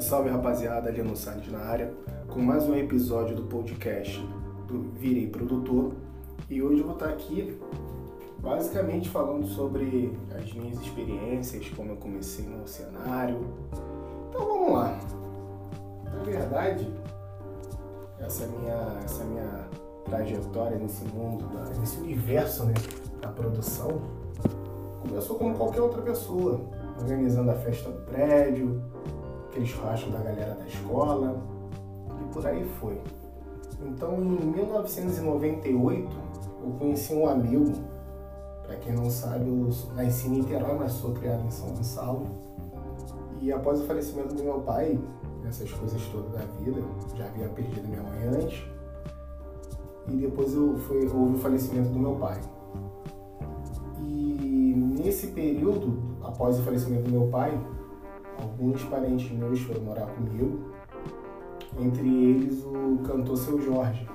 Salve, salve rapaziada, Lino Salles na área, com mais um episódio do podcast do Virei Produtor. E hoje eu vou estar aqui basicamente falando sobre as minhas experiências, como eu comecei no cenário. Então vamos lá. Na verdade, essa minha, essa minha trajetória nesse mundo, nesse universo né, da produção, começou como qualquer outra pessoa, organizando a festa do prédio, aquele churrasco da galera da escola e por aí foi. Então, em 1998, eu conheci um amigo, para quem não sabe, eu nasci em Niterói, mas sou criado em São Gonçalo. E após o falecimento do meu pai, essas coisas todas da vida, já havia perdido minha mãe antes, e depois eu fui, houve o falecimento do meu pai. E nesse período, após o falecimento do meu pai, alguns parentes meus foram morar comigo, entre eles o cantor Seu Jorge,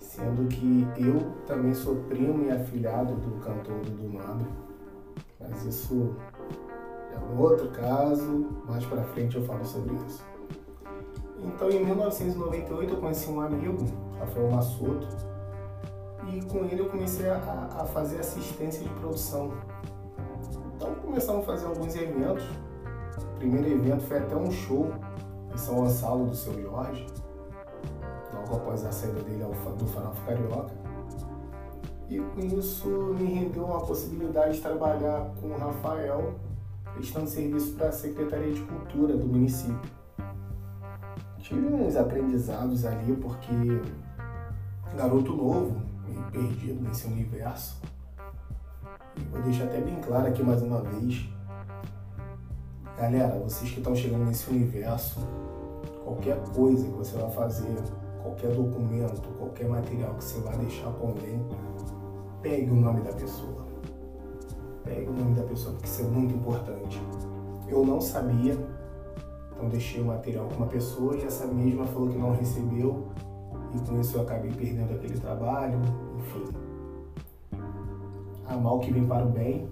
sendo que eu também sou primo e afilhado do cantor Dudu Nobre, mas isso é um outro caso, mais para frente eu falo sobre isso. Então em 1998 eu conheci um amigo, Rafael Massoto, e com ele eu comecei a, a fazer assistência de produção. Então começamos a fazer alguns eventos. Primeiro evento foi até um show em São Gonçalo do Seu Jorge, logo após a saída dele do Farofa Carioca. E com isso me rendeu a possibilidade de trabalhar com o Rafael, prestando serviço para a Secretaria de Cultura do município. Tive uns aprendizados ali porque garoto novo e perdido nesse universo. E vou deixar até bem claro aqui mais uma vez. Galera, vocês que estão chegando nesse universo, qualquer coisa que você vai fazer, qualquer documento, qualquer material que você vai deixar com alguém, pegue o nome da pessoa. Pegue o nome da pessoa, porque isso é muito importante. Eu não sabia, então deixei o material com uma pessoa e essa mesma falou que não recebeu e com isso eu acabei perdendo aquele trabalho, enfim. Há mal que vem para o bem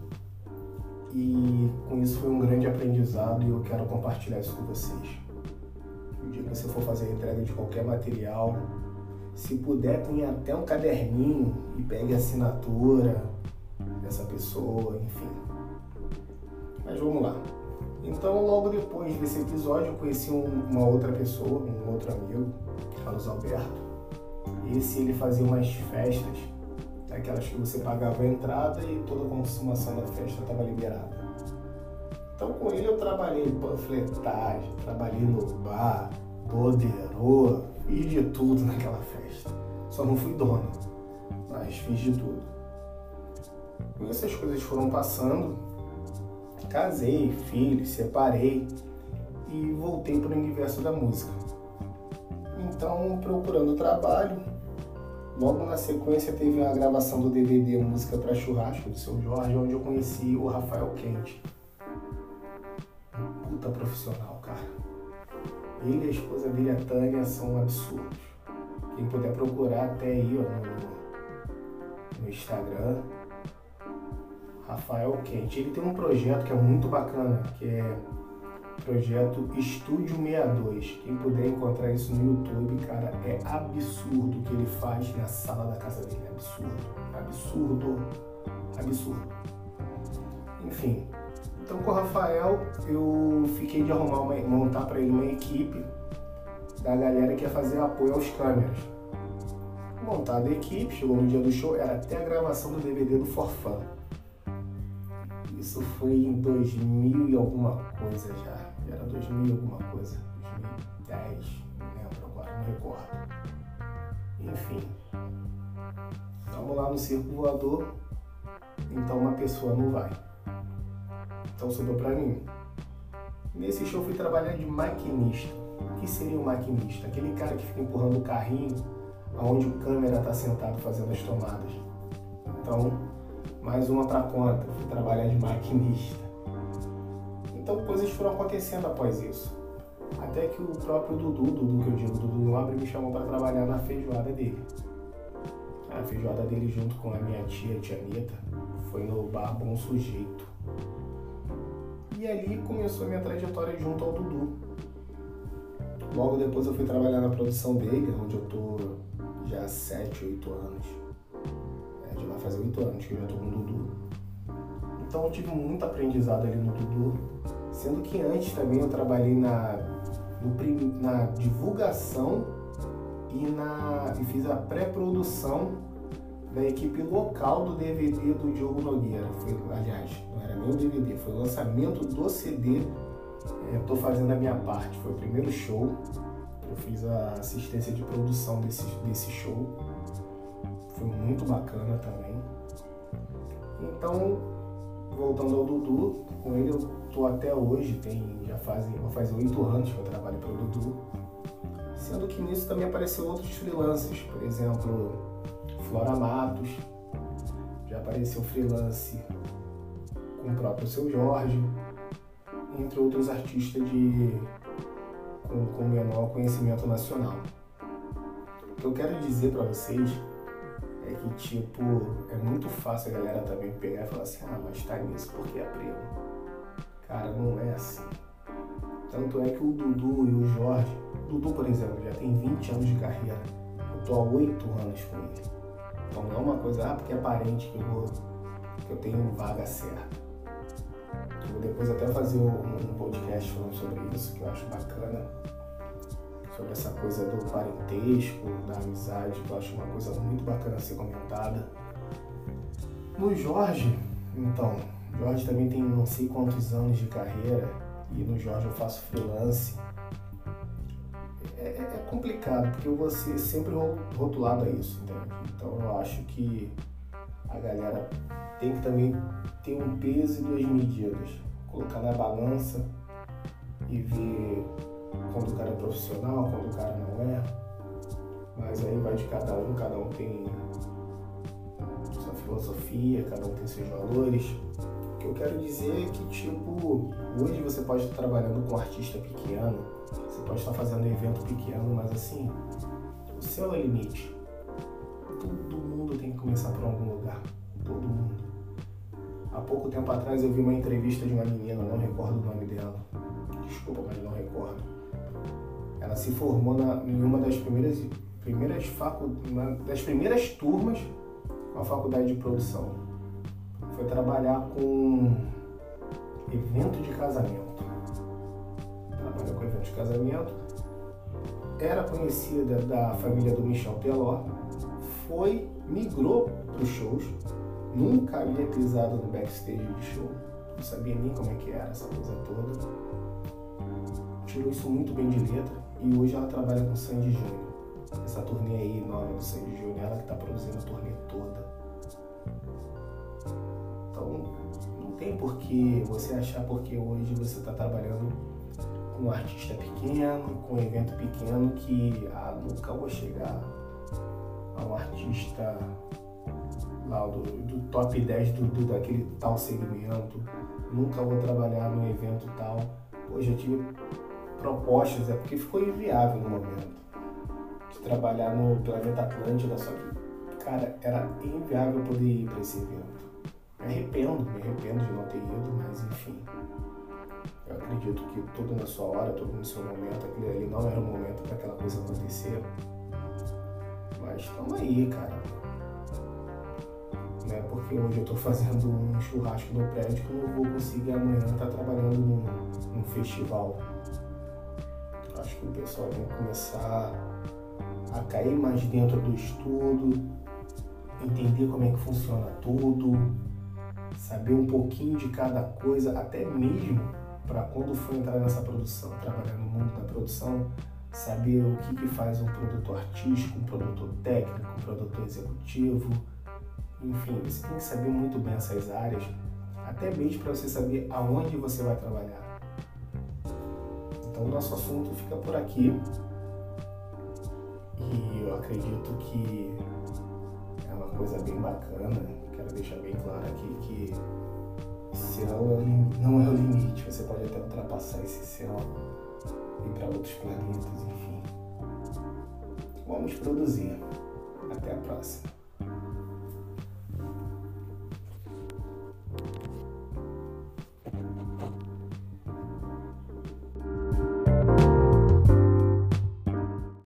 e com isso foi um grande aprendizado e eu quero compartilhar isso com vocês. O dia que você for fazer a entrega de qualquer material, se puder, tenha até um caderninho e pegue a assinatura dessa pessoa, enfim. Mas vamos lá. Então, logo depois desse episódio, eu conheci um, uma outra pessoa, um outro amigo, Carlos Alberto. Esse ele fazia umas festas, aquelas que você pagava a entrada e toda a consumação da festa estava liberada. Então, com ele eu trabalhei em panfletagem, trabalhei no bar, boderô, fiz de tudo naquela festa. Só não fui dono, mas fiz de tudo. E essas coisas foram passando, casei, filho, separei e voltei para o universo da música. Então, procurando trabalho, logo na sequência teve a gravação do DVD Música para Churrasco do seu Jorge, onde eu conheci o Rafael Quente. Puta profissional, cara. Ele e a esposa dele, a Tânia, são absurdos. Quem puder procurar até aí ó, no, no Instagram, Rafael Quente. Ele tem um projeto que é muito bacana, que é projeto Estúdio 62. Quem puder encontrar isso no YouTube, cara, é absurdo o que ele faz na sala da casa dele. Absurdo, absurdo, absurdo. Enfim, então com o Rafael eu fiquei de arrumar uma, montar para ele uma equipe da galera que ia fazer apoio aos câmeras. Montada a equipe, chegou no dia do show, era até a gravação do DVD do Forfã. Isso foi em 2000 e alguma coisa já. Era 2000 e alguma coisa. 2010, não lembro agora, não recordo. Enfim. Vamos lá no circo voador. Então uma pessoa não vai. Então sobrou pra mim. Nesse show fui trabalhar de maquinista. O que seria um maquinista? Aquele cara que fica empurrando o carrinho onde o câmera está sentado fazendo as tomadas. Então, mais uma para conta, fui trabalhar de maquinista. Então coisas foram acontecendo após isso. Até que o próprio Dudu, Dudu que eu digo, Dudu Nobre, me chamou para trabalhar na feijoada dele. A feijoada dele junto com a minha tia, tia Anitta, foi no bar Bom Sujeito. E ali começou a minha trajetória junto ao Dudu. Logo depois eu fui trabalhar na produção dele, onde eu tô já há 7, 8 anos. É, já vai fazer 8 anos que eu já tô com o Dudu. Então eu tive muito aprendizado ali no Dudu. Sendo que antes também eu trabalhei na, no, na divulgação e, na, e fiz a pré-produção da equipe local do DVD do Diogo Nogueira. Foi, aliás, não era nem o DVD, foi o lançamento do CD. Estou é, fazendo a minha parte, foi o primeiro show. Eu fiz a assistência de produção desse, desse show. Foi muito bacana também. Então, voltando ao Dudu, com ele eu tô até hoje, tem, já fazem, vou fazer oito anos que eu trabalho para o Dudu. Sendo que nisso também apareceu outros freelancers, por exemplo, Flora Matos, já apareceu freelance com o próprio Seu Jorge, entre outros artistas de, com, com menor conhecimento nacional. O que eu quero dizer para vocês é que, tipo, é muito fácil a galera também pegar e falar assim: ah, mas tá nisso porque é primo. Cara, não é assim. Tanto é que o Dudu e o Jorge, o Dudu, por exemplo, já tem 20 anos de carreira. Eu tô há 8 anos com ele. Então não é uma coisa, ah, porque é parente que eu, vou, que eu tenho vaga certa. Eu vou depois até fazer um, um podcast falando sobre isso, que eu acho bacana. Sobre essa coisa do parentesco, da amizade, que eu acho uma coisa muito bacana a ser comentada. No Jorge, então, Jorge também tem não sei quantos anos de carreira e no Jorge eu faço freelance. É, é, é complicado, porque eu vou ser sempre rotulado a isso, entende? Então eu acho que a galera tem que também ter um peso e duas medidas. Colocar na balança e ver quando o cara é profissional, quando o cara não é. Mas aí vai de cada um, cada um tem sua filosofia, cada um tem seus valores. O que eu quero dizer é que, tipo, hoje você pode estar trabalhando com um artista pequeno, você pode estar fazendo um evento pequeno, mas assim, o céu é o limite. Todo mundo tem que começar por algum lugar. Todo mundo. Há pouco tempo atrás eu vi uma entrevista de uma menina, não recordo o nome dela. Desculpa, mas não recordo. Se formou na, em uma das primeiras, primeiras facu, das primeiras turmas com a faculdade de produção. Foi trabalhar com evento de casamento. Trabalhou com evento de casamento. Era conhecida da família do Michel Teló, foi, migrou para os shows, nunca havia pisado no backstage de show, não sabia nem como é que era essa coisa toda. Tirou isso muito bem de letra e hoje ela trabalha com Sandy Júnior. Essa turnê aí nova do Sandy Júnior, ela que está produzindo a turnê toda. Então, não tem por que você achar porque hoje você está trabalhando com um artista pequeno, com um evento pequeno, que ah, nunca vou chegar a um artista lá do, do top 10 do, do, daquele tal segmento, nunca vou trabalhar num evento tal. Hoje eu tive propostas, é porque ficou inviável no momento de trabalhar no Planeta Atlântida, só que, cara, era inviável poder ir para esse evento. Me arrependo, me arrependo de não ter ido, mas enfim. Eu acredito que tudo na sua hora, tudo no seu momento, aquele ali não era o momento para aquela coisa acontecer. Mas estamos aí, cara. Não é porque hoje eu estou fazendo um churrasco no prédio que eu não vou conseguir amanhã estar tá trabalhando num, num festival. Acho que o pessoal que começar a cair mais dentro do estudo, entender como é que funciona tudo, saber um pouquinho de cada coisa, até mesmo para quando for entrar nessa produção, trabalhar no mundo da produção, saber o que, que faz um produtor artístico, um produtor técnico, um produtor executivo. Enfim, você tem que saber muito bem essas áreas, até mesmo para você saber aonde você vai trabalhar. Então, nosso assunto fica por aqui. E eu acredito que é uma coisa bem bacana. Quero deixar bem claro aqui que céu não é o limite. Você pode até ultrapassar esse céu ir para outros planetas, enfim. Vamos produzir. Até a próxima.